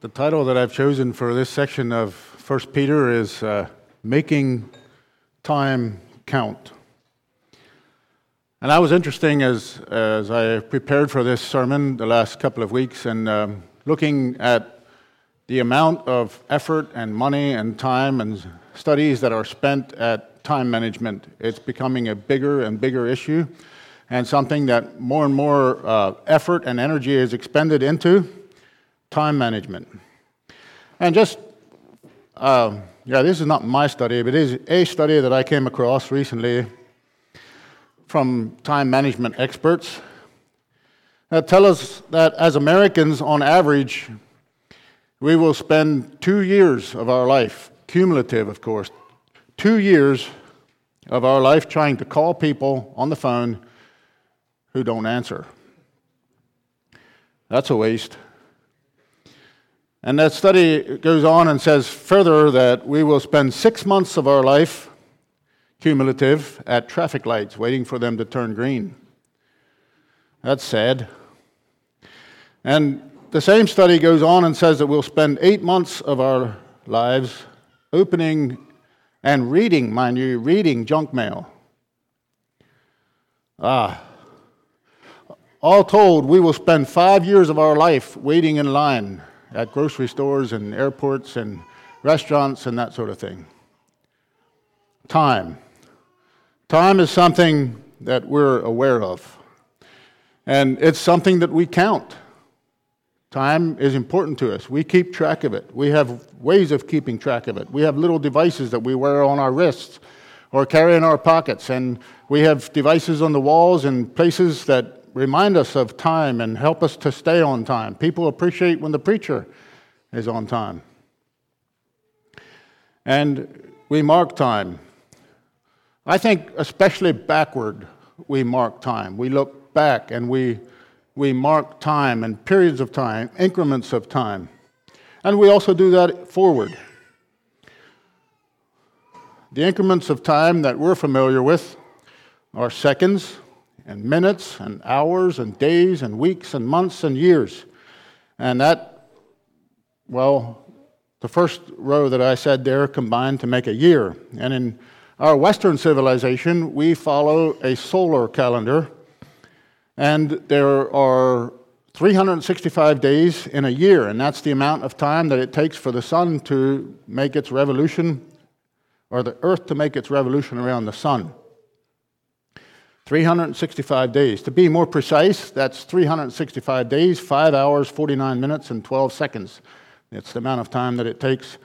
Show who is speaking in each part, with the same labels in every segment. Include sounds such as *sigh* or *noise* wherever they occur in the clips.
Speaker 1: The title that I've chosen for this section of 1 Peter is uh, Making Time Count. And I was interesting as, as I prepared for this sermon the last couple of weeks and um, looking at the amount of effort and money and time and studies that are spent at time management. It's becoming a bigger and bigger issue and something that more and more uh, effort and energy is expended into time management. And just, uh, yeah, this is not my study, but it is a study that I came across recently from time management experts that tell us that as Americans, on average, we will spend two years of our life, cumulative, of course, two years of our life trying to call people on the phone who don't answer. That's a waste. And that study goes on and says further that we will spend six months of our life, cumulative, at traffic lights, waiting for them to turn green. That's sad. And the same study goes on and says that we'll spend eight months of our lives opening and reading, mind you, reading junk mail. Ah. All told, we will spend five years of our life waiting in line at grocery stores and airports and restaurants and that sort of thing. Time. Time is something that we're aware of, and it's something that we count. Time is important to us. We keep track of it. We have ways of keeping track of it. We have little devices that we wear on our wrists or carry in our pockets, and we have devices on the walls and places that remind us of time and help us to stay on time. People appreciate when the preacher is on time. And we mark time. I think, especially backward, we mark time. We look back and we, we mark time and periods of time, increments of time. And we also do that forward. The increments of time that we're familiar with are seconds, and minutes and hours and days and weeks and months and years. And that, well, the first row that I said there combined to make a year. And in our Western civilization, we follow a solar calendar, and there are 365 days in a year, and that's the amount of time that it takes for the sun to make its revolution, or the earth to make its revolution around the sun. 365 days. To be more precise, that's 365 days, 5 hours, 49 minutes, and 12 seconds. It's the amount of time that it takes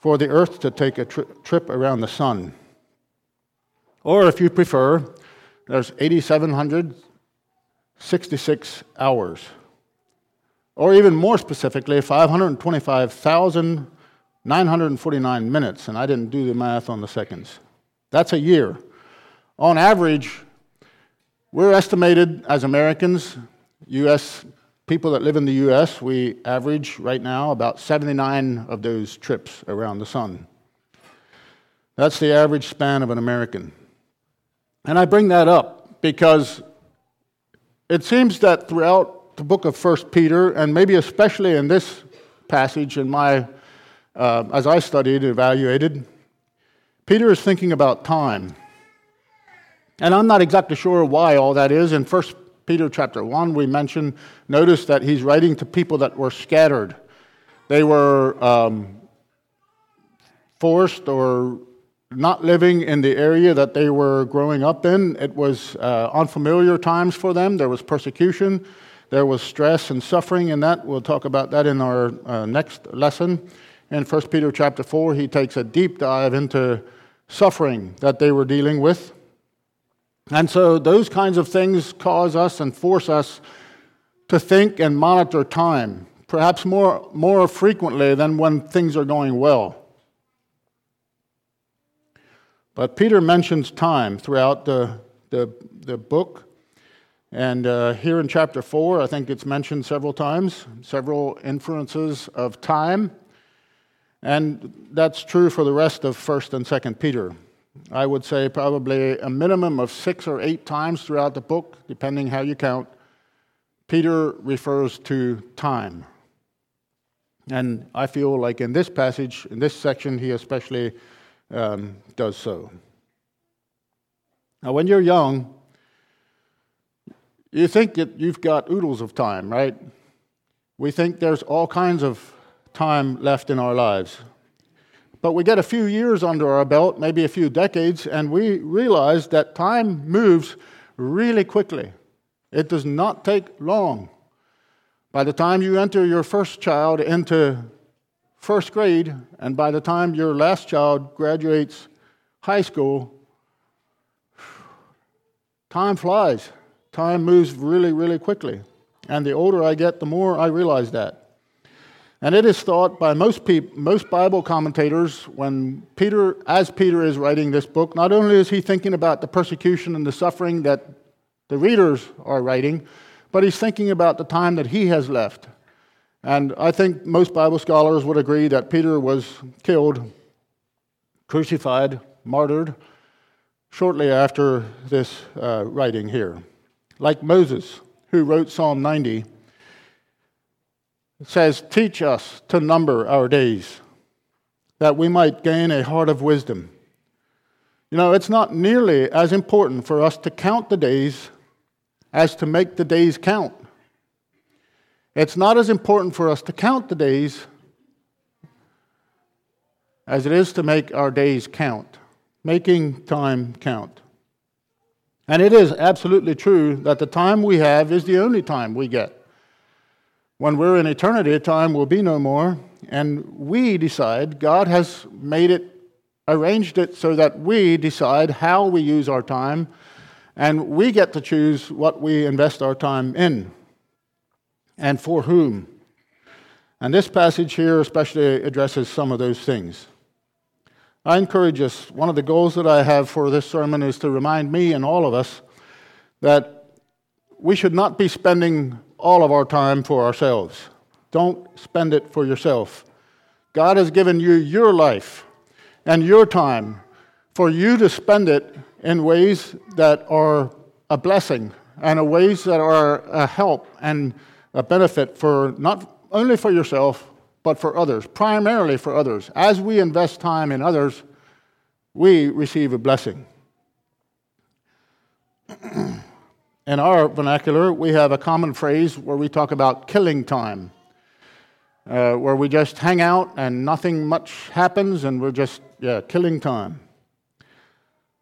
Speaker 1: for the Earth to take a tri- trip around the Sun. Or if you prefer, there's 8,766 hours. Or even more specifically, 525,949 minutes. And I didn't do the math on the seconds. That's a year. On average, we're estimated as Americans, U.S. people that live in the U.S., we average right now about 79 of those trips around the sun. That's the average span of an American. And I bring that up because it seems that throughout the book of 1 Peter, and maybe especially in this passage in my, uh, as I studied, and evaluated, Peter is thinking about time. And I'm not exactly sure why all that is. In 1 Peter chapter 1, we mentioned, notice that he's writing to people that were scattered. They were um, forced or not living in the area that they were growing up in. It was uh, unfamiliar times for them. There was persecution, there was stress and suffering, and that we'll talk about that in our uh, next lesson. In 1 Peter chapter 4, he takes a deep dive into suffering that they were dealing with. And so those kinds of things cause us and force us to think and monitor time, perhaps more, more frequently than when things are going well. But Peter mentions time throughout the, the, the book. And uh, here in chapter 4, I think it's mentioned several times, several inferences of time. And that's true for the rest of 1st and 2nd Peter. I would say probably a minimum of six or eight times throughout the book, depending how you count, Peter refers to time. And I feel like in this passage, in this section, he especially um, does so. Now, when you're young, you think that you've got oodles of time, right? We think there's all kinds of time left in our lives. But we get a few years under our belt, maybe a few decades, and we realize that time moves really quickly. It does not take long. By the time you enter your first child into first grade, and by the time your last child graduates high school, time flies. Time moves really, really quickly. And the older I get, the more I realize that. And it is thought by most, people, most Bible commentators when Peter, as Peter is writing this book, not only is he thinking about the persecution and the suffering that the readers are writing, but he's thinking about the time that he has left. And I think most Bible scholars would agree that Peter was killed, crucified, martyred shortly after this uh, writing here. Like Moses, who wrote Psalm 90 it says, Teach us to number our days, that we might gain a heart of wisdom. You know, it's not nearly as important for us to count the days as to make the days count. It's not as important for us to count the days as it is to make our days count, making time count. And it is absolutely true that the time we have is the only time we get. When we're in eternity, time will be no more, and we decide, God has made it, arranged it so that we decide how we use our time, and we get to choose what we invest our time in and for whom. And this passage here especially addresses some of those things. I encourage us, one of the goals that I have for this sermon is to remind me and all of us that we should not be spending all of our time for ourselves. Don't spend it for yourself. God has given you your life and your time for you to spend it in ways that are a blessing and ways that are a help and a benefit for not only for yourself, but for others, primarily for others. As we invest time in others, we receive a blessing. *clears throat* In our vernacular, we have a common phrase where we talk about killing time, uh, where we just hang out and nothing much happens and we're just yeah, killing time.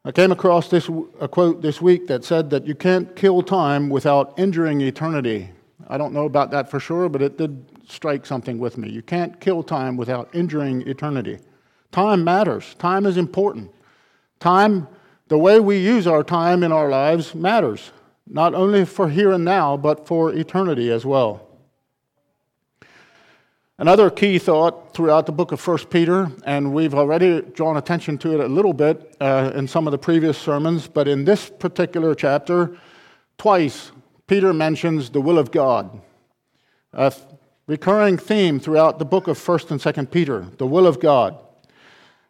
Speaker 1: I came across this a quote this week that said that you can't kill time without injuring eternity. I don't know about that for sure, but it did strike something with me. You can't kill time without injuring eternity. Time matters. Time is important. Time, the way we use our time in our lives matters not only for here and now, but for eternity as well. Another key thought throughout the book of 1 Peter, and we've already drawn attention to it a little bit uh, in some of the previous sermons, but in this particular chapter, twice Peter mentions the will of God. A recurring theme throughout the book of 1st and 2nd Peter, the will of God.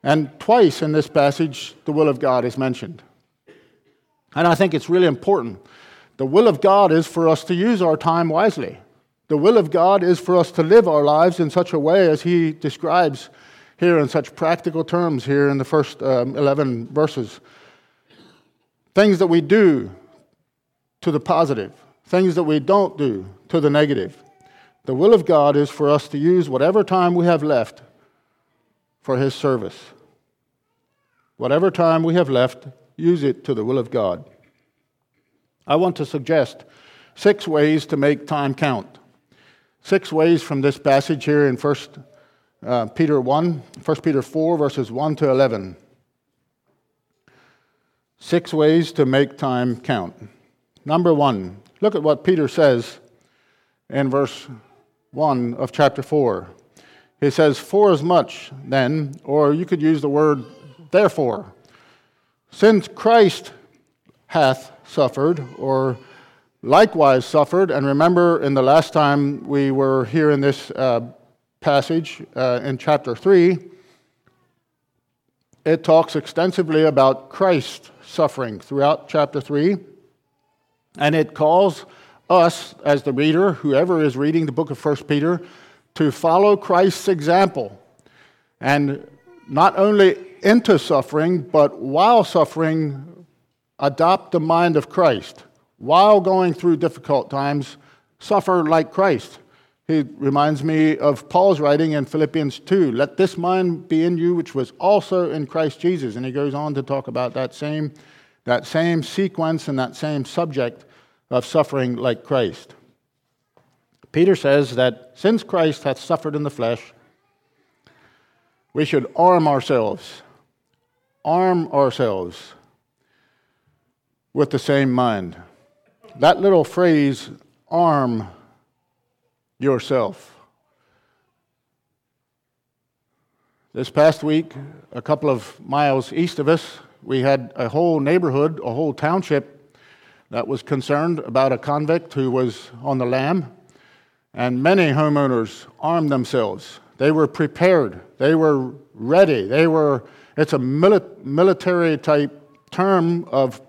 Speaker 1: And twice in this passage, the will of God is mentioned. And I think it's really important the will of God is for us to use our time wisely. The will of God is for us to live our lives in such a way as He describes here in such practical terms here in the first um, 11 verses. Things that we do to the positive, things that we don't do to the negative. The will of God is for us to use whatever time we have left for His service. Whatever time we have left, use it to the will of God. I want to suggest six ways to make time count. Six ways from this passage here in 1 uh, Peter 1, 1 Peter 4, verses 1 to 11. Six ways to make time count. Number one, look at what Peter says in verse 1 of chapter 4. He says, For as much then, or you could use the word therefore, since Christ hath suffered, or likewise suffered. And remember, in the last time we were here in this uh, passage uh, in chapter 3, it talks extensively about Christ suffering throughout chapter 3. And it calls us, as the reader, whoever is reading the book of 1 Peter, to follow Christ's example and not only into suffering, but while suffering, adopt the mind of Christ. While going through difficult times, suffer like Christ. He reminds me of Paul's writing in Philippians 2 Let this mind be in you, which was also in Christ Jesus. And he goes on to talk about that same, that same sequence and that same subject of suffering like Christ. Peter says that since Christ hath suffered in the flesh, we should arm ourselves, arm ourselves with the same mind. That little phrase, arm yourself. This past week, a couple of miles east of us, we had a whole neighborhood, a whole township that was concerned about a convict who was on the lam. And many homeowners armed themselves. They were prepared. They were ready. They were, it's a mili- military type term of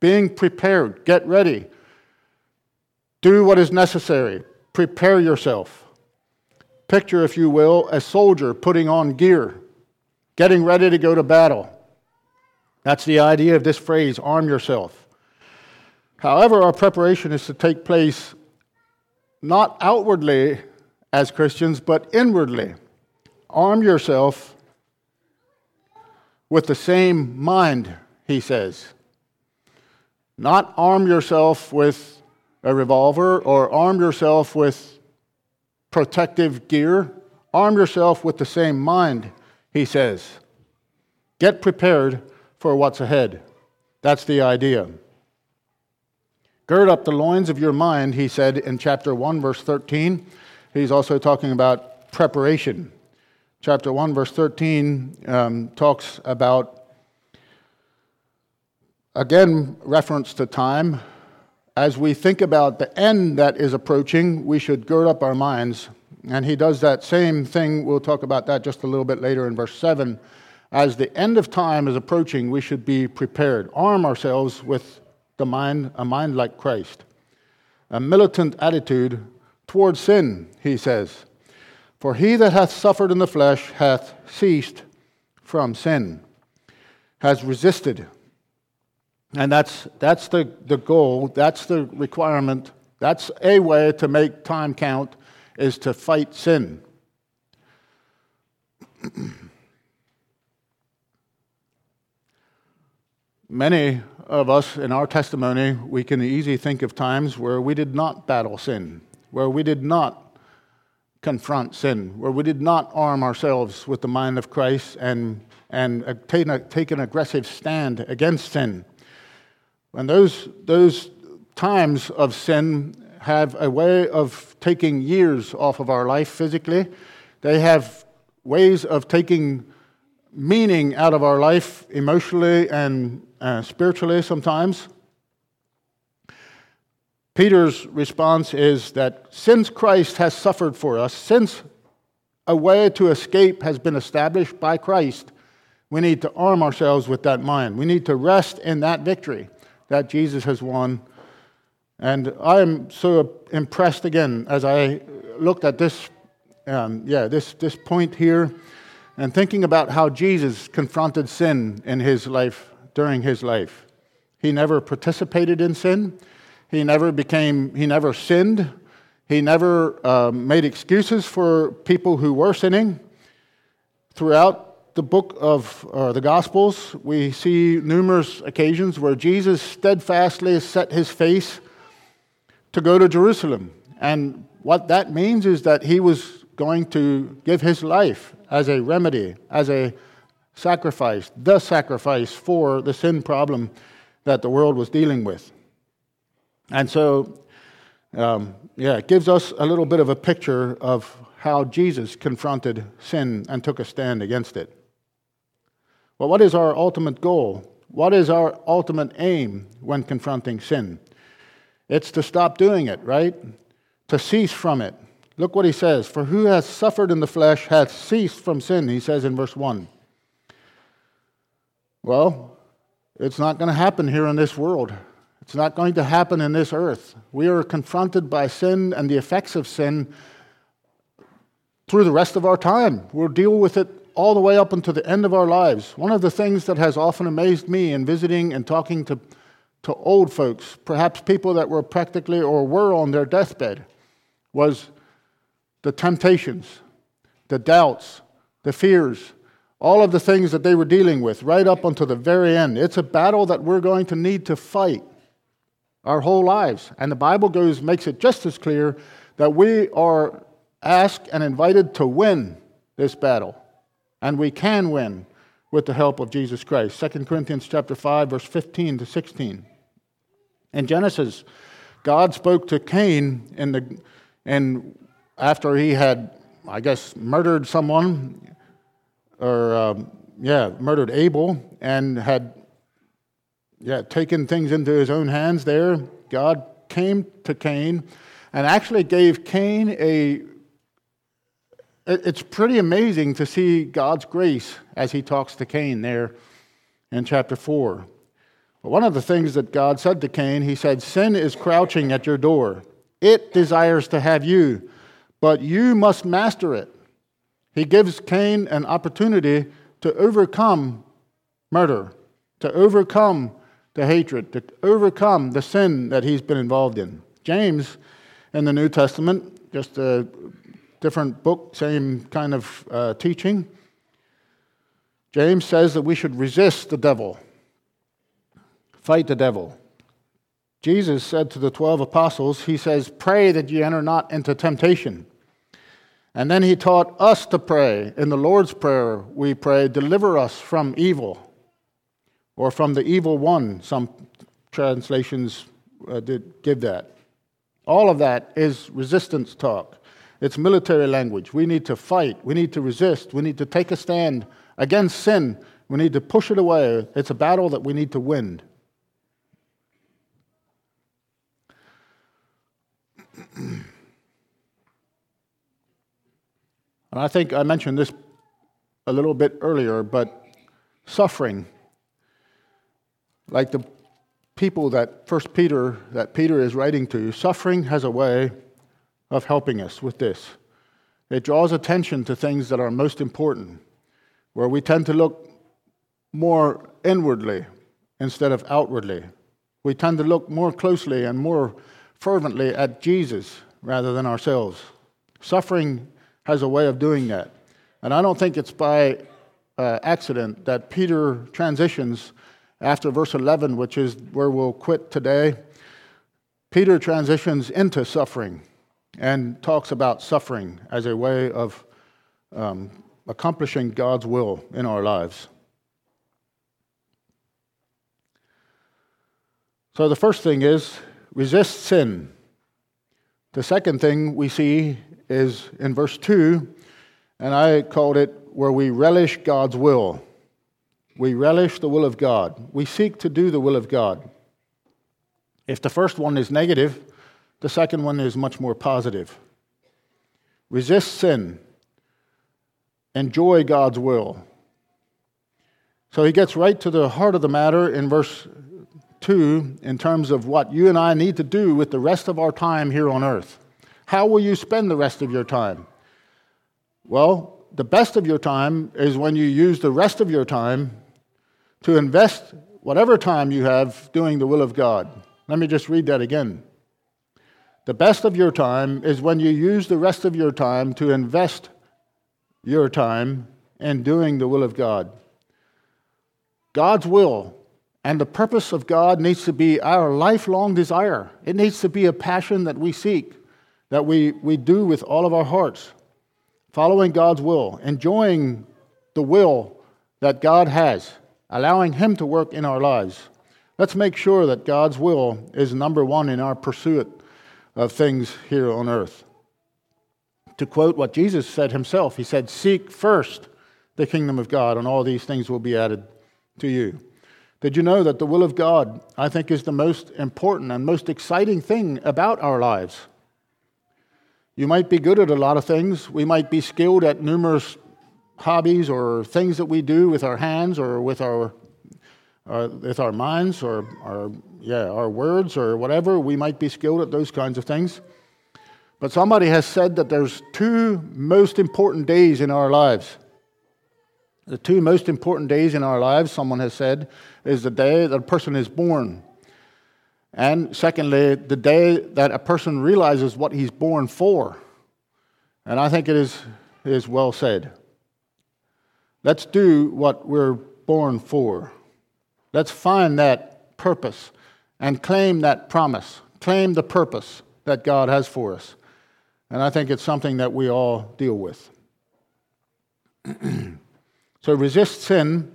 Speaker 1: being prepared. Get ready. Do what is necessary prepare yourself. Picture, if you will, a soldier putting on gear, getting ready to go to battle. That's the idea of this phrase arm yourself. However, our preparation is to take place not outwardly as Christians, but inwardly. Arm yourself with the same mind, he says. Not arm yourself with a revolver or arm yourself with protective gear. Arm yourself with the same mind, he says. Get prepared for what's ahead. That's the idea. Gird up the loins of your mind, he said in chapter 1, verse 13. He's also talking about preparation. Chapter 1, verse 13 um, talks about, again, reference to time, as we think about the end that is approaching, we should gird up our minds. And he does that same thing. We'll talk about that just a little bit later in verse 7. As the end of time is approaching, we should be prepared. Arm ourselves with the mind, a mind like Christ. A militant attitude towards sin, he says. For he that hath suffered in the flesh hath ceased from sin, has resisted and that's, that's the, the goal, that's the requirement, that's a way to make time count, is to fight sin. *clears throat* Many of us in our testimony, we can easily think of times where we did not battle sin, where we did not confront sin, where we did not arm ourselves with the mind of Christ and, and uh, take, a, take an aggressive stand against sin. And those, those times of sin have a way of taking years off of our life physically. They have ways of taking meaning out of our life emotionally and uh, spiritually sometimes. Peter's response is that since Christ has suffered for us, since a way to escape has been established by Christ, we need to arm ourselves with that mind. We need to rest in that victory that Jesus has won. And I am so impressed again as I looked at this, um, yeah, this, this point here, and thinking about how Jesus confronted sin in his life, during his life. He never participated in sin. He never became, he never sinned. He never um, made excuses for people who were sinning. Throughout the book of uh, the Gospels, we see numerous occasions where Jesus steadfastly set his face to go to Jerusalem. And what that means is that he was going to give his life as a remedy, as a sacrifice, the sacrifice for the sin problem that the world was dealing with. And so, um, yeah, it gives us a little bit of a picture of how Jesus confronted sin and took a stand against it. Well, what is our ultimate goal? What is our ultimate aim when confronting sin? It's to stop doing it, right? To cease from it. Look what he says For who has suffered in the flesh hath ceased from sin, he says in verse 1. Well, it's not going to happen here in this world. It's not going to happen in this earth. We are confronted by sin and the effects of sin through the rest of our time. We'll deal with it all the way up until the end of our lives. One of the things that has often amazed me in visiting and talking to, to old folks, perhaps people that were practically or were on their deathbed, was the temptations, the doubts, the fears, all of the things that they were dealing with right up until the very end. It's a battle that we're going to need to fight our whole lives. And the Bible goes makes it just as clear that we are asked and invited to win this battle. And we can win with the help of Jesus Christ. 2 Corinthians chapter 5 verse 15 to 16. In Genesis, God spoke to Cain in the and after he had I guess murdered someone or um, yeah, murdered Abel and had yeah, taken things into his own hands there. God came to Cain and actually gave Cain a. It's pretty amazing to see God's grace as he talks to Cain there in chapter 4. But one of the things that God said to Cain, he said, Sin is crouching at your door. It desires to have you, but you must master it. He gives Cain an opportunity to overcome murder, to overcome the hatred, to overcome the sin that he's been involved in. James in the New Testament, just a different book, same kind of uh, teaching. James says that we should resist the devil, fight the devil. Jesus said to the 12 apostles, He says, Pray that ye enter not into temptation. And then he taught us to pray. In the Lord's Prayer, we pray, Deliver us from evil, or from the evil one. Some translations uh, did give that. All of that is resistance talk. It's military language. We need to fight. We need to resist. We need to take a stand against sin. We need to push it away. It's a battle that we need to win. *clears throat* And I think I mentioned this a little bit earlier, but suffering, like the people that First Peter that Peter is writing to, suffering has a way of helping us with this. It draws attention to things that are most important, where we tend to look more inwardly instead of outwardly. We tend to look more closely and more fervently at Jesus rather than ourselves. Suffering has a way of doing that. And I don't think it's by uh, accident that Peter transitions after verse 11, which is where we'll quit today. Peter transitions into suffering and talks about suffering as a way of um, accomplishing God's will in our lives. So the first thing is resist sin. The second thing we see is in verse 2, and I called it where we relish God's will. We relish the will of God. We seek to do the will of God. If the first one is negative, the second one is much more positive. Resist sin. Enjoy God's will. So he gets right to the heart of the matter in verse 2 in terms of what you and I need to do with the rest of our time here on earth. How will you spend the rest of your time? Well, the best of your time is when you use the rest of your time to invest whatever time you have doing the will of God. Let me just read that again. The best of your time is when you use the rest of your time to invest your time in doing the will of God. God's will and the purpose of God needs to be our lifelong desire. It needs to be a passion that we seek that we, we do with all of our hearts, following God's will, enjoying the will that God has, allowing Him to work in our lives. Let's make sure that God's will is number one in our pursuit of things here on earth. To quote what Jesus said himself, He said, Seek first the kingdom of God, and all these things will be added to you. Did you know that the will of God, I think, is the most important and most exciting thing about our lives? You might be good at a lot of things. We might be skilled at numerous hobbies or things that we do with our hands or with our, uh, with our minds or our, yeah, our words or whatever. We might be skilled at those kinds of things. But somebody has said that there's two most important days in our lives. The two most important days in our lives, someone has said, is the day that a person is born. And secondly, the day that a person realizes what he's born for. And I think it is, it is well said. Let's do what we're born for. Let's find that purpose and claim that promise, claim the purpose that God has for us. And I think it's something that we all deal with. *clears throat* so resist sin,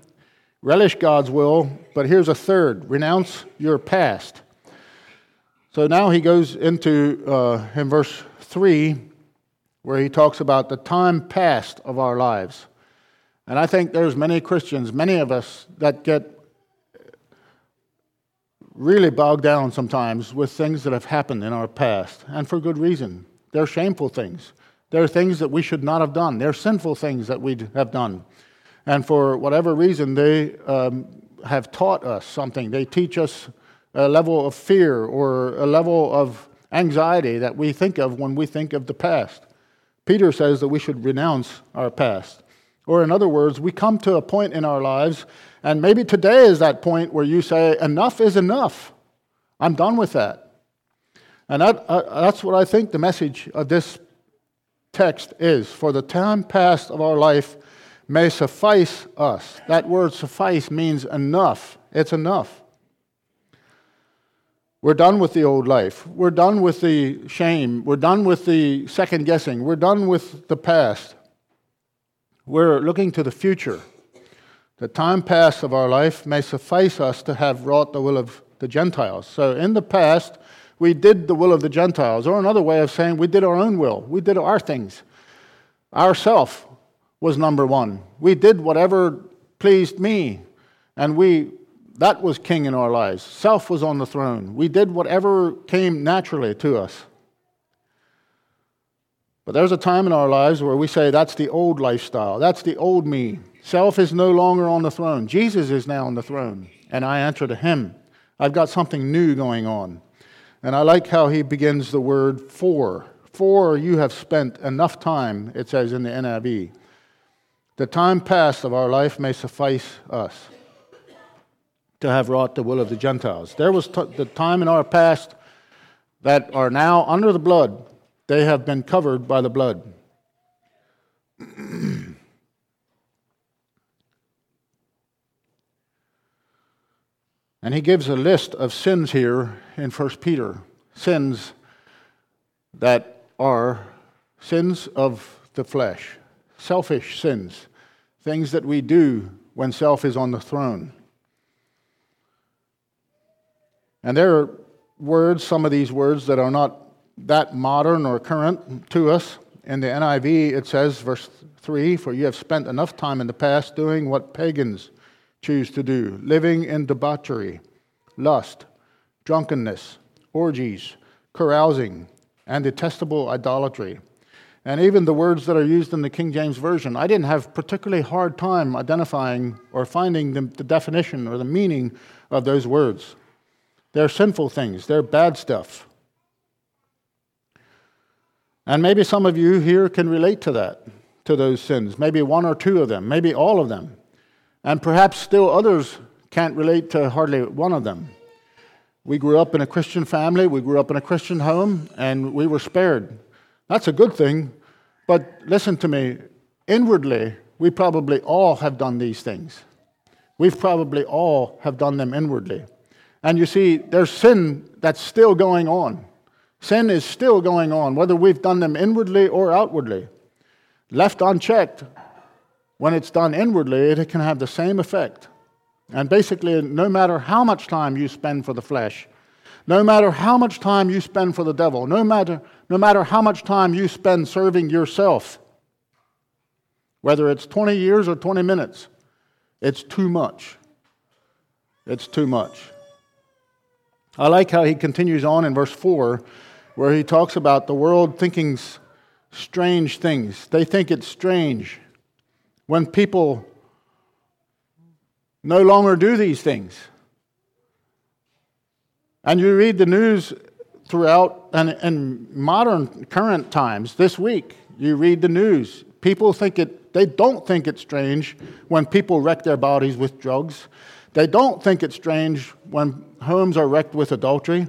Speaker 1: relish God's will, but here's a third renounce your past. So now he goes into, uh, in verse 3, where he talks about the time past of our lives. And I think there's many Christians, many of us, that get really bogged down sometimes with things that have happened in our past, and for good reason. They're shameful things. They're things that we should not have done. They're sinful things that we have done. And for whatever reason, they um, have taught us something. They teach us a level of fear or a level of anxiety that we think of when we think of the past. Peter says that we should renounce our past. Or, in other words, we come to a point in our lives, and maybe today is that point where you say, Enough is enough. I'm done with that. And that, uh, that's what I think the message of this text is. For the time past of our life may suffice us. That word suffice means enough. It's enough. We're done with the old life. We're done with the shame. We're done with the second guessing. We're done with the past. We're looking to the future. The time past of our life may suffice us to have wrought the will of the Gentiles. So in the past, we did the will of the Gentiles, or another way of saying we did our own will. We did our things. Ourself was number one. We did whatever pleased me, and we that was king in our lives. Self was on the throne. We did whatever came naturally to us. But there's a time in our lives where we say that's the old lifestyle, that's the old me. Self is no longer on the throne. Jesus is now on the throne, and I answer to him. I've got something new going on. And I like how he begins the word for. For you have spent enough time, it says in the NIV. The time past of our life may suffice us to have wrought the will of the Gentiles. There was t- the time in our past that are now under the blood they have been covered by the blood. *clears throat* and he gives a list of sins here in 1 Peter sins that are sins of the flesh, selfish sins, things that we do when self is on the throne. And there are words, some of these words, that are not that modern or current to us. In the NIV, it says, verse 3 For you have spent enough time in the past doing what pagans choose to do, living in debauchery, lust, drunkenness, orgies, carousing, and detestable idolatry. And even the words that are used in the King James Version, I didn't have particularly hard time identifying or finding the, the definition or the meaning of those words. They're sinful things, they're bad stuff. And maybe some of you here can relate to that, to those sins. Maybe one or two of them, maybe all of them. And perhaps still others can't relate to hardly one of them. We grew up in a Christian family, we grew up in a Christian home, and we were spared. That's a good thing. But listen to me, inwardly, we probably all have done these things. We've probably all have done them inwardly. And you see, there's sin that's still going on. Sin is still going on, whether we've done them inwardly or outwardly. Left unchecked, when it's done inwardly, it can have the same effect. And basically, no matter how much time you spend for the flesh, no matter how much time you spend for the devil, no matter, no matter how much time you spend serving yourself, whether it's 20 years or 20 minutes, it's too much. It's too much. I like how he continues on in verse 4 where he talks about the world thinking strange things. They think it's strange when people no longer do these things. And you read the news throughout and in modern current times this week you read the news. People think it they don't think it's strange when people wreck their bodies with drugs. They don't think it's strange when homes are wrecked with adultery.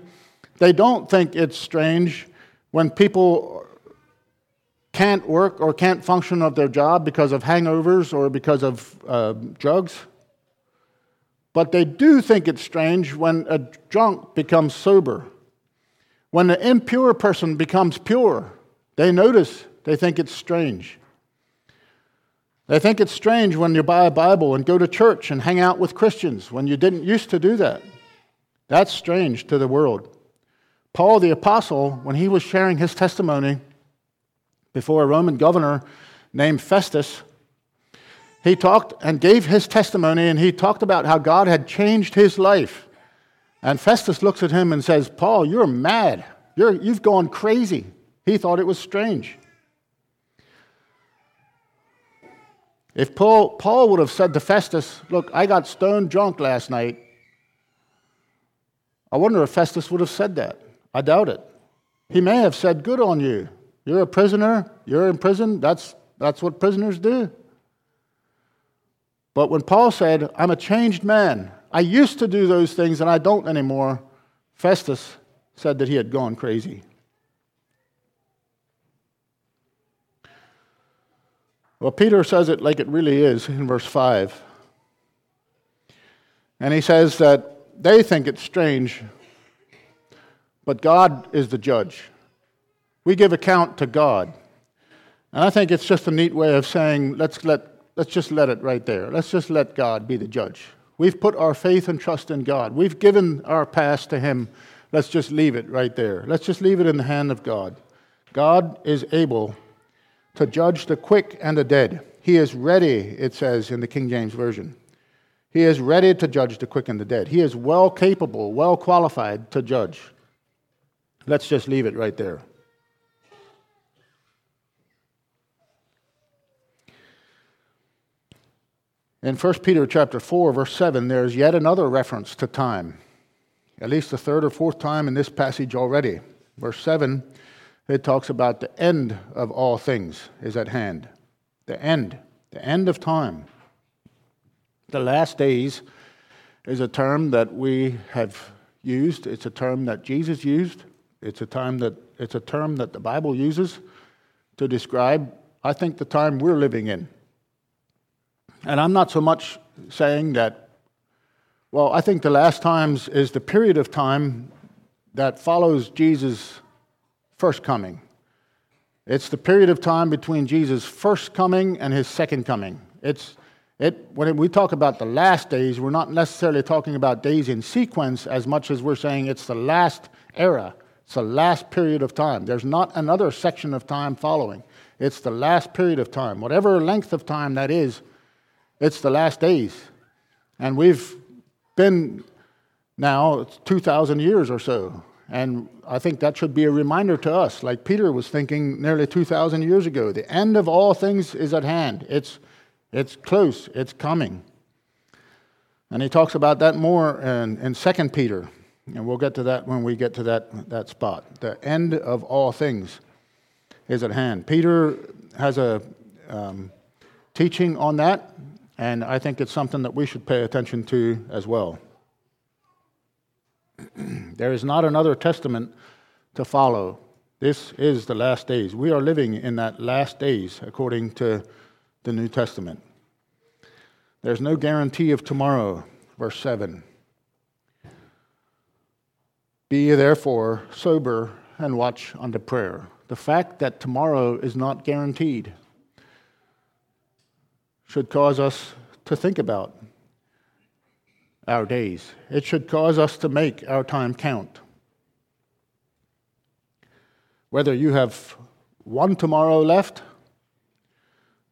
Speaker 1: They don't think it's strange when people can't work or can't function of their job because of hangovers or because of uh, drugs but they do think it's strange when a drunk becomes sober when an impure person becomes pure, they notice, they think it's strange. They think it's strange when you buy a Bible and go to church and hang out with Christians when you didn't used to do that. That's strange to the world. Paul the Apostle, when he was sharing his testimony before a Roman governor named Festus, he talked and gave his testimony and he talked about how God had changed his life. And Festus looks at him and says, Paul, you're mad. You're, you've gone crazy. He thought it was strange. If Paul, Paul would have said to Festus, Look, I got stone drunk last night, I wonder if Festus would have said that. I doubt it. He may have said, Good on you. You're a prisoner. You're in prison. That's, that's what prisoners do. But when Paul said, I'm a changed man, I used to do those things and I don't anymore. Festus said that he had gone crazy. Well, Peter says it like it really is in verse 5. And he says that they think it's strange, but God is the judge. We give account to God. And I think it's just a neat way of saying, let's, let, let's just let it right there. Let's just let God be the judge. We've put our faith and trust in God. We've given our past to Him. Let's just leave it right there. Let's just leave it in the hand of God. God is able to judge the quick and the dead. He is ready, it says in the King James Version. He is ready to judge the quick and the dead. He is well capable, well qualified to judge. Let's just leave it right there. In 1 Peter chapter 4 verse 7 there's yet another reference to time. At least the third or fourth time in this passage already. Verse 7 it talks about the end of all things is at hand. The end, the end of time. The last days is a term that we have used. It's a term that Jesus used. It's a time that it's a term that the Bible uses to describe I think the time we're living in. And I'm not so much saying that, well, I think the last times is the period of time that follows Jesus' first coming. It's the period of time between Jesus' first coming and his second coming. It's, it, when we talk about the last days, we're not necessarily talking about days in sequence as much as we're saying it's the last era. It's the last period of time. There's not another section of time following. It's the last period of time. Whatever length of time that is, it's the last days. And we've been now 2,000 years or so. And I think that should be a reminder to us, like Peter was thinking nearly 2,000 years ago. The end of all things is at hand, it's, it's close, it's coming. And he talks about that more in, in 2 Peter. And we'll get to that when we get to that, that spot. The end of all things is at hand. Peter has a um, teaching on that and I think it's something that we should pay attention to as well. *clears throat* there is not another testament to follow. This is the last days. We are living in that last days according to the New Testament. There's no guarantee of tomorrow, verse 7. Be therefore sober and watch unto prayer. The fact that tomorrow is not guaranteed should cause us to think about our days. It should cause us to make our time count. Whether you have one tomorrow left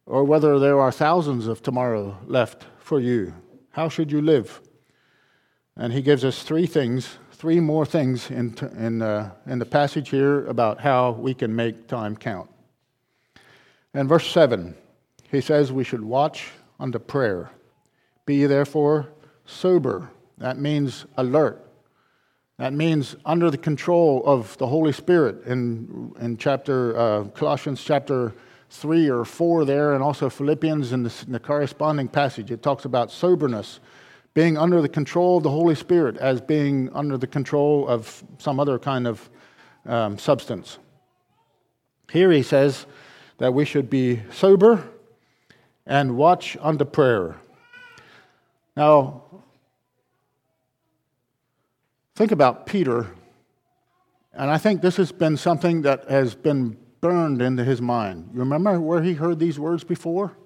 Speaker 1: or whether there are thousands of tomorrow left for you, how should you live? And he gives us three things, three more things in, in, uh, in the passage here about how we can make time count. And verse 7, he says we should watch unto prayer. Be therefore sober. That means alert. That means under the control of the Holy Spirit in, in chapter, uh, Colossians chapter 3 or 4 there, and also Philippians in the, in the corresponding passage. It talks about soberness, being under the control of the Holy Spirit as being under the control of some other kind of um, substance. Here he says that we should be sober and watch unto prayer. Now, think about Peter, and I think this has been something that has been burned into his mind. You remember where he heard these words before?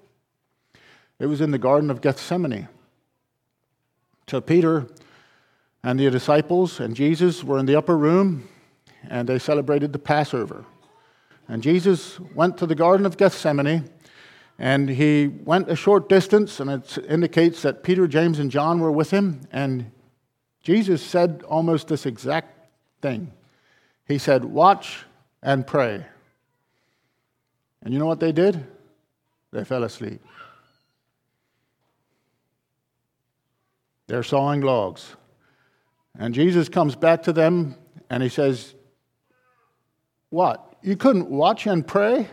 Speaker 1: It was in the Garden of Gethsemane. So Peter and the disciples and Jesus were in the upper room and they celebrated the Passover. And Jesus went to the Garden of Gethsemane and he went a short distance, and it indicates that Peter, James, and John were with him. And Jesus said almost this exact thing. He said, Watch and pray. And you know what they did? They fell asleep. They're sawing logs. And Jesus comes back to them and he says, What? You couldn't watch and pray?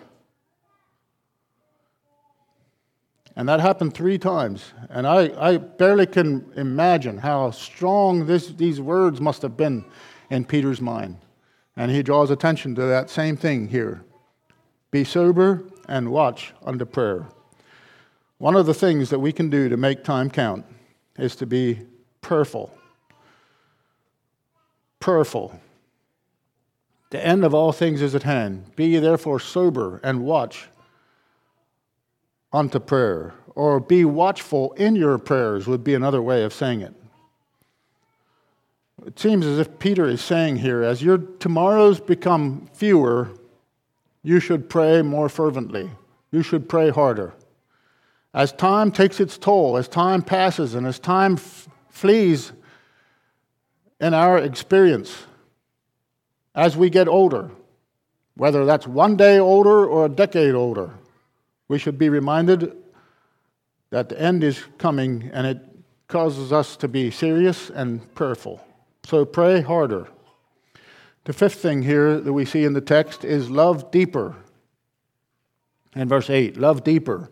Speaker 1: And that happened three times. And I, I barely can imagine how strong this, these words must have been in Peter's mind. And he draws attention to that same thing here. Be sober and watch unto prayer. One of the things that we can do to make time count is to be prayerful. Prayerful. The end of all things is at hand. Be therefore sober and watch unto prayer. Or be watchful in your prayers would be another way of saying it. It seems as if Peter is saying here, as your tomorrows become fewer, you should pray more fervently. You should pray harder. As time takes its toll, as time passes, and as time f- flees in our experience, as we get older, whether that's one day older or a decade older, we should be reminded that the end is coming and it causes us to be serious and prayerful. So pray harder. The fifth thing here that we see in the text is love deeper. In verse 8, love deeper.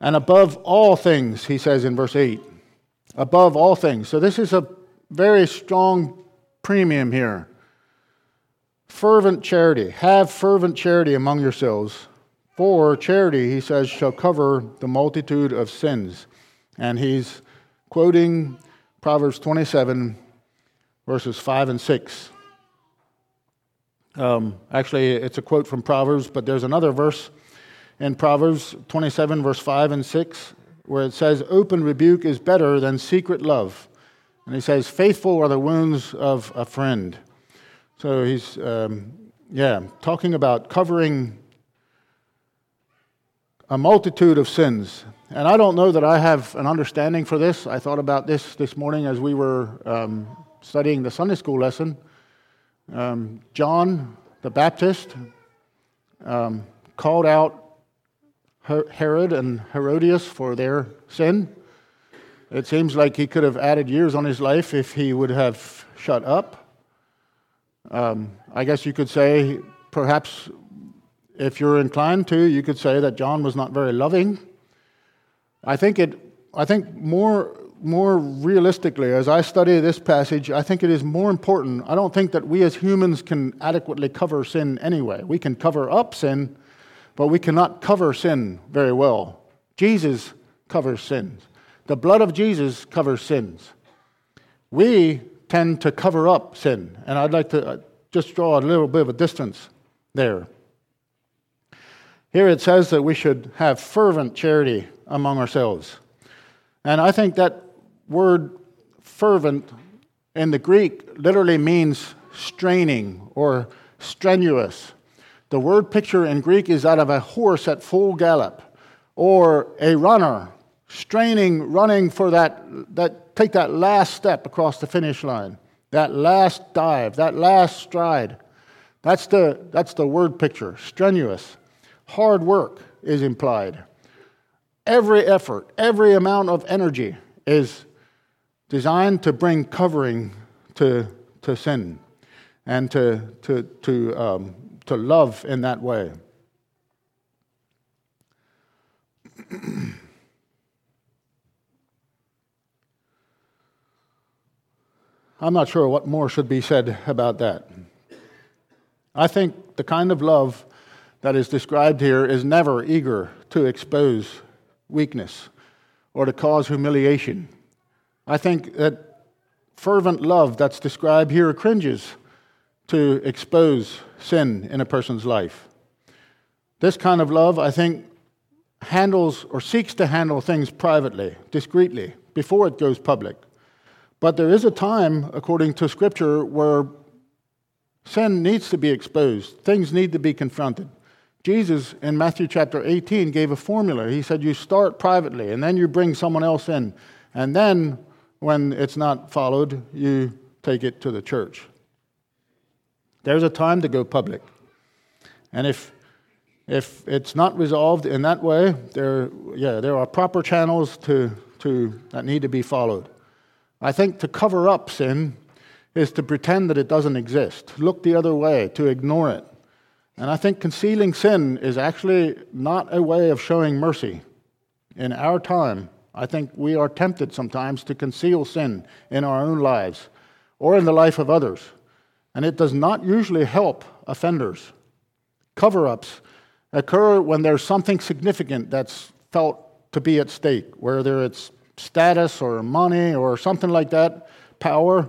Speaker 1: And above all things, he says in verse 8, above all things. So this is a very strong premium here. Fervent charity. Have fervent charity among yourselves. For charity, he says, shall cover the multitude of sins. And he's quoting Proverbs 27, verses 5 and 6. Um, actually, it's a quote from Proverbs, but there's another verse in Proverbs 27, verse 5 and 6, where it says, Open rebuke is better than secret love. And he says, Faithful are the wounds of a friend. So he's, um, yeah, talking about covering a multitude of sins. And I don't know that I have an understanding for this. I thought about this this morning as we were um, studying the Sunday school lesson. Um, John the Baptist um, called out Herod and Herodias for their sin. It seems like he could have added years on his life if he would have shut up. Um, I guess you could say, perhaps, if you're inclined to, you could say that John was not very loving. I think it. I think more more realistically, as I study this passage, I think it is more important. I don't think that we as humans can adequately cover sin anyway. We can cover up sin, but we cannot cover sin very well. Jesus covers sins. The blood of Jesus covers sins. We tend to cover up sin, and I'd like to uh, just draw a little bit of a distance there. Here it says that we should have fervent charity among ourselves. And I think that word fervent in the Greek literally means straining or strenuous. The word picture in Greek is that of a horse at full gallop or a runner straining, running for that, that take that last step across the finish line, that last dive, that last stride. That's the, that's the word picture, strenuous. Hard work is implied. Every effort, every amount of energy is designed to bring covering to, to sin and to, to, to, um, to love in that way. *clears throat* I'm not sure what more should be said about that. I think the kind of love that is described here is never eager to expose weakness or to cause humiliation. I think that fervent love that's described here cringes to expose sin in a person's life. This kind of love, I think, handles or seeks to handle things privately, discreetly, before it goes public. But there is a time, according to Scripture, where sin needs to be exposed, things need to be confronted. Jesus in Matthew chapter 18 gave a formula. He said, You start privately, and then you bring someone else in. And then, when it's not followed, you take it to the church. There's a time to go public. And if, if it's not resolved in that way, there, yeah, there are proper channels to, to, that need to be followed. I think to cover up sin is to pretend that it doesn't exist, look the other way, to ignore it. And I think concealing sin is actually not a way of showing mercy. In our time, I think we are tempted sometimes to conceal sin in our own lives or in the life of others. And it does not usually help offenders. Cover ups occur when there's something significant that's felt to be at stake, whether it's status or money or something like that, power.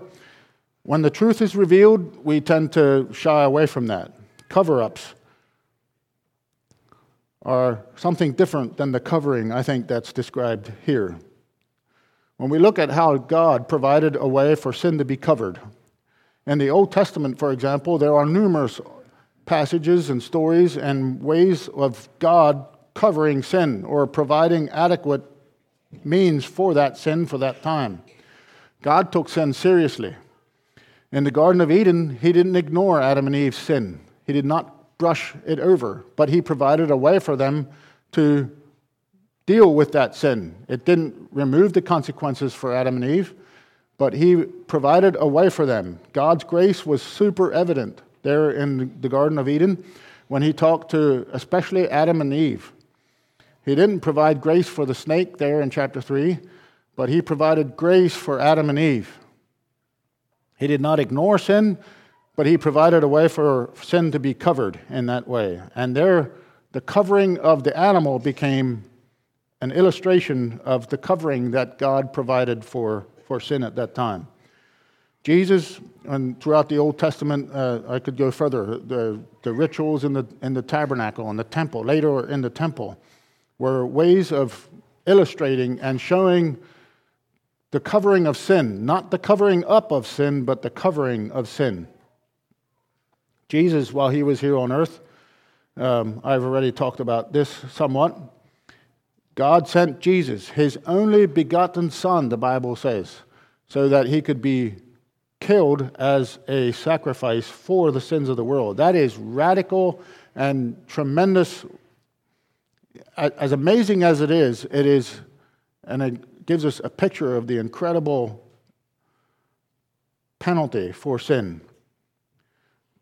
Speaker 1: When the truth is revealed, we tend to shy away from that. Cover ups are something different than the covering, I think, that's described here. When we look at how God provided a way for sin to be covered, in the Old Testament, for example, there are numerous passages and stories and ways of God covering sin or providing adequate means for that sin for that time. God took sin seriously. In the Garden of Eden, he didn't ignore Adam and Eve's sin. He did not brush it over, but he provided a way for them to deal with that sin. It didn't remove the consequences for Adam and Eve, but he provided a way for them. God's grace was super evident there in the Garden of Eden when he talked to especially Adam and Eve. He didn't provide grace for the snake there in chapter 3, but he provided grace for Adam and Eve. He did not ignore sin, but he provided a way for sin to be covered in that way. And there, the covering of the animal became an illustration of the covering that God provided for, for sin at that time. Jesus, and throughout the Old Testament, uh, I could go further, the, the rituals in the, in the tabernacle and the temple, later in the temple, were ways of illustrating and showing the covering of sin, not the covering up of sin, but the covering of sin. Jesus, while he was here on earth, um, I've already talked about this somewhat. God sent Jesus, his only begotten Son, the Bible says, so that he could be killed as a sacrifice for the sins of the world. That is radical and tremendous as amazing as it is, it is, and it gives us a picture of the incredible penalty for sin.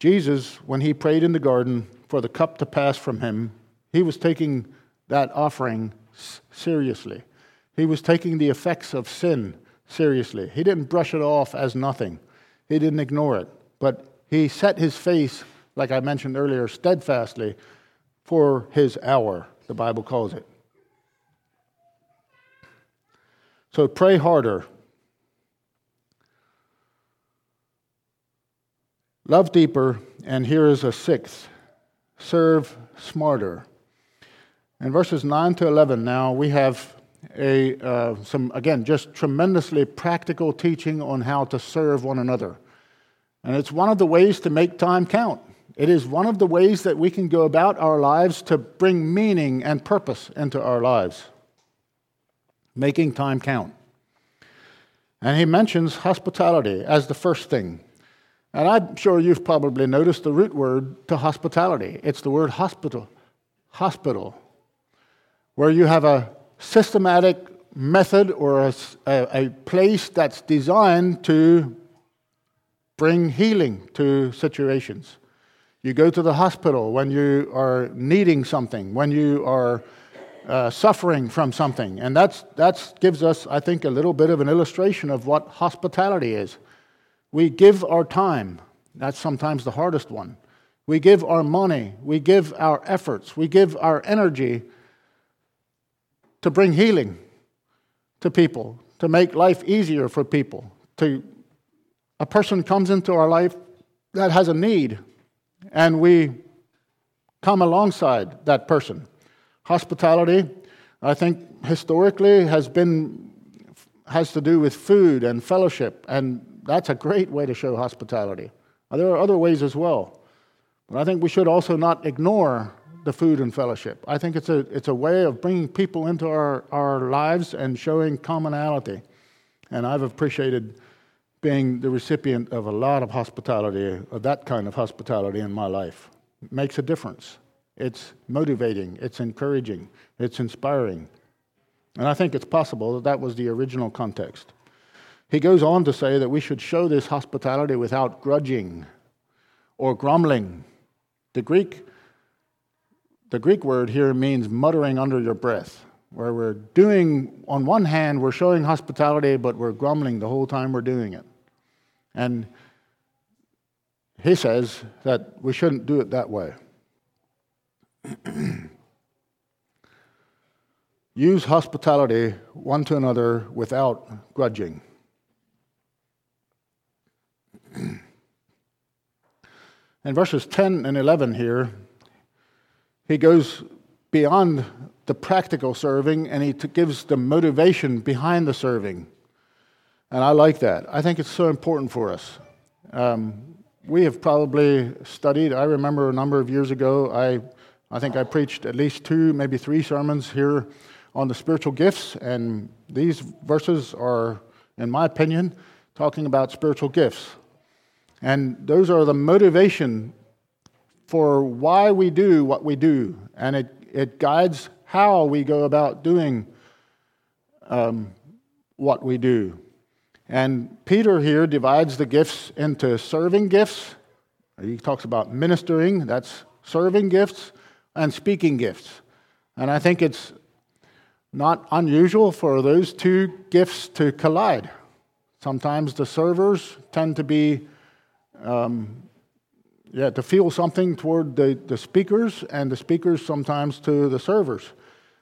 Speaker 1: Jesus, when he prayed in the garden for the cup to pass from him, he was taking that offering seriously. He was taking the effects of sin seriously. He didn't brush it off as nothing, he didn't ignore it. But he set his face, like I mentioned earlier, steadfastly for his hour the Bible calls it. So pray harder. Love deeper, and here is a sixth serve smarter. In verses 9 to 11, now we have a, uh, some, again, just tremendously practical teaching on how to serve one another. And it's one of the ways to make time count. It is one of the ways that we can go about our lives to bring meaning and purpose into our lives, making time count. And he mentions hospitality as the first thing. And I'm sure you've probably noticed the root word to hospitality. It's the word hospital, hospital, where you have a systematic method or a, a, place that's designed to bring healing to situations. You go to the hospital when you are needing something, when you are uh, suffering from something. And that's, that gives us, I think, a little bit of an illustration of what hospitality is. We give our time, that's sometimes the hardest one. We give our money, we give our efforts, we give our energy to bring healing to people, to make life easier for people. To a person comes into our life that has a need, and we come alongside that person. Hospitality, I think historically has been has to do with food and fellowship, and that's a great way to show hospitality. Uh, there are other ways as well. But I think we should also not ignore the food and fellowship. I think it's a, it's a way of bringing people into our, our lives and showing commonality. And I've appreciated being the recipient of a lot of hospitality, of that kind of hospitality in my life. It makes a difference. It's motivating, it's encouraging, it's inspiring. And I think it's possible that that was the original context. He goes on to say that we should show this hospitality without grudging or grumbling. The Greek, the Greek word here means muttering under your breath, where we're doing, on one hand, we're showing hospitality, but we're grumbling the whole time we're doing it. And he says that we shouldn't do it that way. *clears throat* Use hospitality one to another without grudging. In verses 10 and 11 here, he goes beyond the practical serving and he gives the motivation behind the serving. And I like that. I think it's so important for us. Um, we have probably studied, I remember a number of years ago, I, I think I preached at least two, maybe three sermons here on the spiritual gifts, and these verses are, in my opinion, talking about spiritual gifts. And those are the motivation for why we do what we do, and it, it guides how we go about doing um, what we do. And Peter here divides the gifts into serving gifts. He talks about ministering, that's serving gifts, and speaking gifts. And I think it's not unusual for those two gifts to collide. Sometimes the servers tend to be, um, yeah, to feel something toward the, the speakers, and the speakers sometimes to the servers.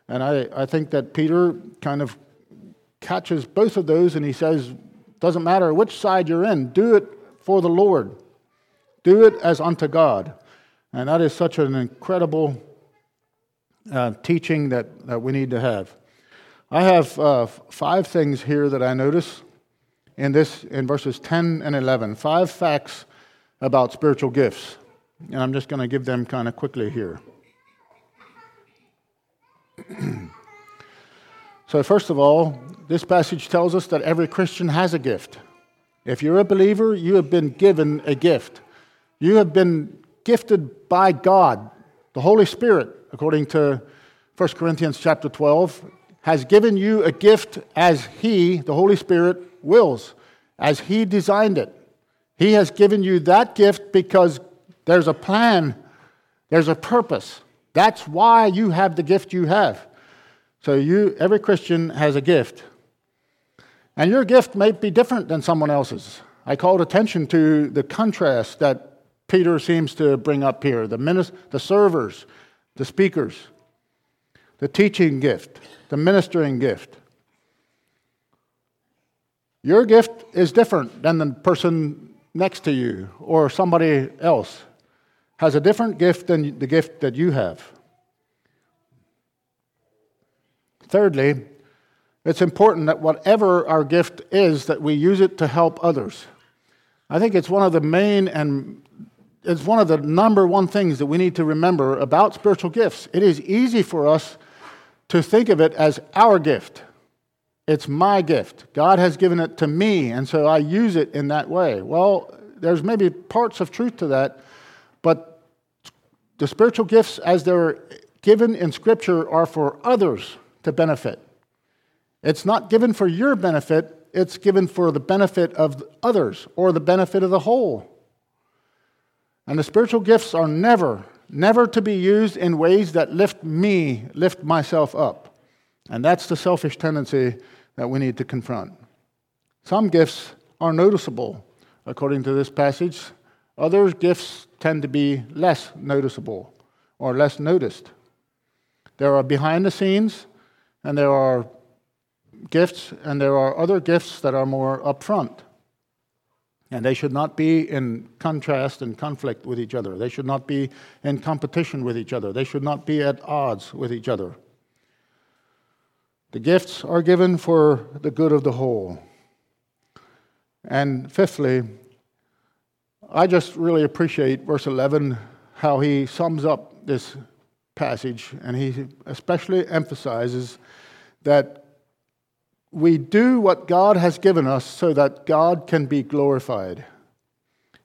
Speaker 1: And I, I think that Peter kind of catches both of those and he says, doesn't matter which side you're in, do it for the Lord. Do it as unto God. And that is such an incredible uh, teaching that, that we need to have. I have uh, five things here that I notice in this in verses 10 and 11. Five facts about spiritual gifts. And I'm just going to give them kind of quickly here. *clears throat* so, first of all, this passage tells us that every Christian has a gift. If you're a believer, you have been given a gift. You have been gifted by God. The Holy Spirit, according to 1 Corinthians chapter 12, has given you a gift as He, the Holy Spirit, wills, as He designed it. He has given you that gift because there's a plan, there's a purpose. That's why you have the gift you have. So you every Christian has a gift. And your gift may be different than someone else's. I called attention to the contrast that Peter seems to bring up here the, minis- the servers, the speakers, the teaching gift, the ministering gift. Your gift is different than the person next to you or somebody else has a different gift than the gift that you have. Thirdly, it's important that whatever our gift is, that we use it to help others. I think it's one of the main and it's one of the number one things that we need to remember about spiritual gifts. It is easy for us to think of it as our gift. It's my gift. God has given it to me, and so I use it in that way. Well, there's maybe parts of truth to that, but the spiritual gifts, as they're given in Scripture, are for others to benefit. It's not given for your benefit, it's given for the benefit of others or the benefit of the whole. And the spiritual gifts are never, never to be used in ways that lift me, lift myself up. And that's the selfish tendency that we need to confront. Some gifts are noticeable, according to this passage. Other gifts tend to be less noticeable or less noticed. There are behind the scenes, and there are gifts, and there are other gifts that are more upfront. And they should not be in contrast and conflict with each other. They should not be in competition with each other. They should not be at odds with each other. The gifts are given for the good of the whole. And fifthly, I just really appreciate verse 11, how he sums up this passage, and he especially emphasizes that we do what God has given us so that God can be glorified.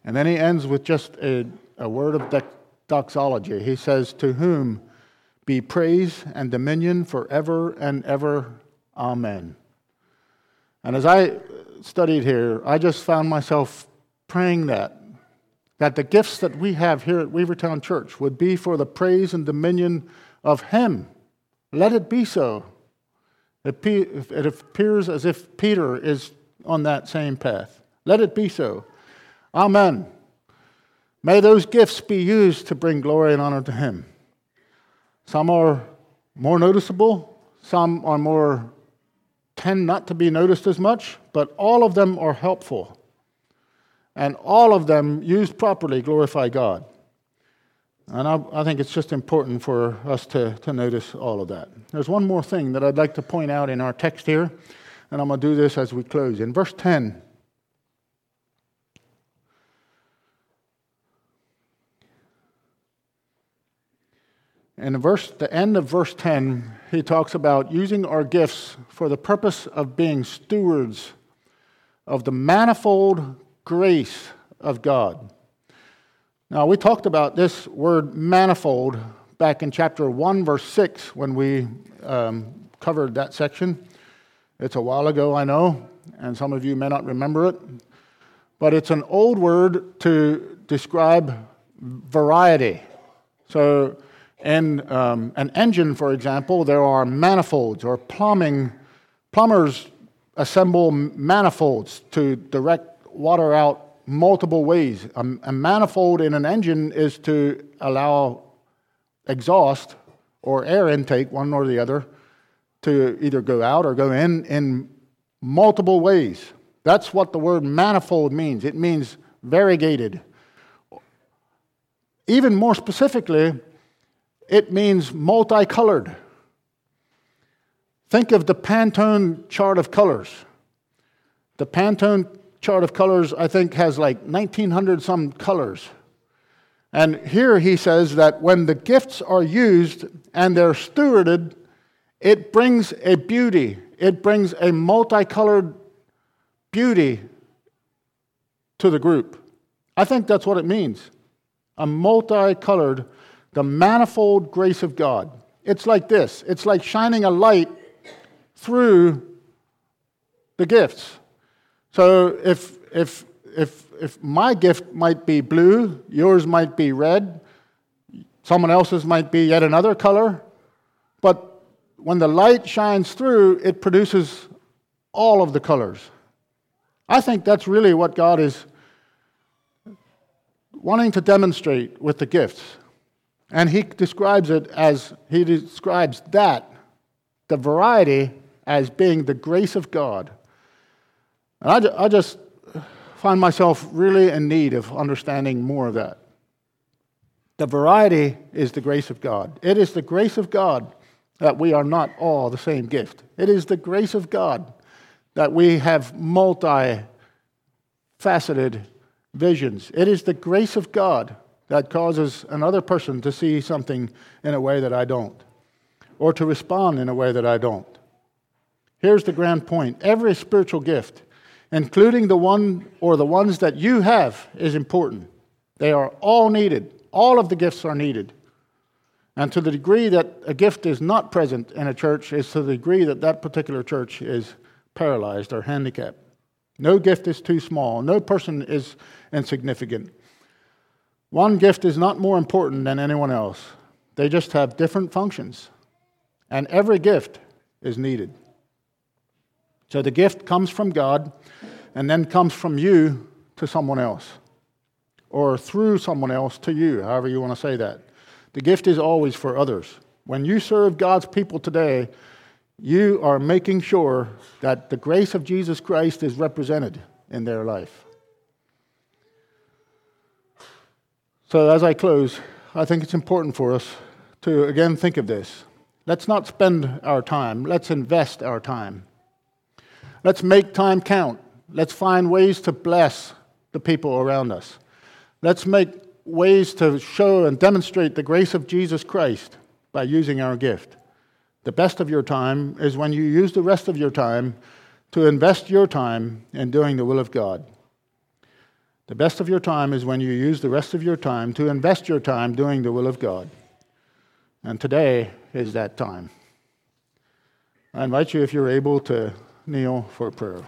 Speaker 1: And then he ends with just a, a word of doxology. He says, To whom be praise and dominion forever and ever. Amen. And as I studied here, I just found myself praying that. That the gifts that we have here at Weavertown Church would be for the praise and dominion of Him. Let it be so. It appears as if Peter is on that same path. Let it be so. Amen. May those gifts be used to bring glory and honor to Him. Some are more noticeable, some are more tend not to be noticed as much, but all of them are helpful. And all of them, used properly, glorify God. And I, I, think it's just important for us to, to notice all of that. There's one more thing that I'd like to point out in our text here, and I'm going to do this as we close. In verse 10, in the, verse, the end of verse 10, he talks about using our gifts for the purpose of being stewards of the manifold grace of God. Now, we talked about this word manifold back in chapter 1, verse 6, when we um, covered that section. It's a while ago, I know, and some of you may not remember it. But it's an old word to describe variety. So, in um, an engine, for example, there are manifolds, or plumbing. Plumbers assemble manifolds to direct water out multiple ways. A, a manifold in an engine is to allow exhaust or air intake, one or the other, to either go out or go in in multiple ways. That's what the word manifold means. It means variegated. Even more specifically, it means multicolored. Think of the Pantone chart of colors. The Pantone chart of colors, I think, has like 1,900 some colors. And here he says that when the gifts are used and they're stewarded, it brings a beauty, it brings a multicolored beauty to the group. I think that's what it means a multicolored, the manifold grace of God. It's like this it's like shining a light through the gifts. So if, if, if, if my gift might be blue, yours might be red, someone else's might be yet another color, but when the light shines through, it produces all of the colors. I think that's really what God is wanting to demonstrate with the gifts. And he describes it as, he describes that, the variety, as being the grace of God. And I, I just find myself really in need of understanding more of that. The variety is the grace of God. It is the grace of God that we are not all the same gift. It is the grace of God that we have multi faceted visions. It is the grace of God that causes another person to see something in a way that I don't, or to respond in a way that I don't. Here's the grand point every spiritual gift including the one or the ones that you have, is important. They are all needed. All of the gifts are needed. And to the degree that a gift is not present in a church is to the degree that that particular church is paralyzed, or handicapped. No gift is too small. No person is insignificant. One gift is not more important than anyone else. They just have different functions. And every gift is needed. So the gift comes from God and then comes from you to someone else, or through someone else to you, however you want to say that. The gift is always for others. When you serve God's people today, you are making sure that the grace of Jesus Christ is represented in their life. So, as I close, I think it's important for us to again think of this. Let's not spend our time, let's invest our time. Let's make time count. Let's find ways to bless the people around us. Let's make ways to show and demonstrate the grace of Jesus Christ by using our gift. The best of your time is when you use the rest of your time to invest your time in doing the will of God. The best of your time is when you use the rest of your time to invest your time doing the will of God. And today is that time. I invite you, if you're able, to kneel for prayer.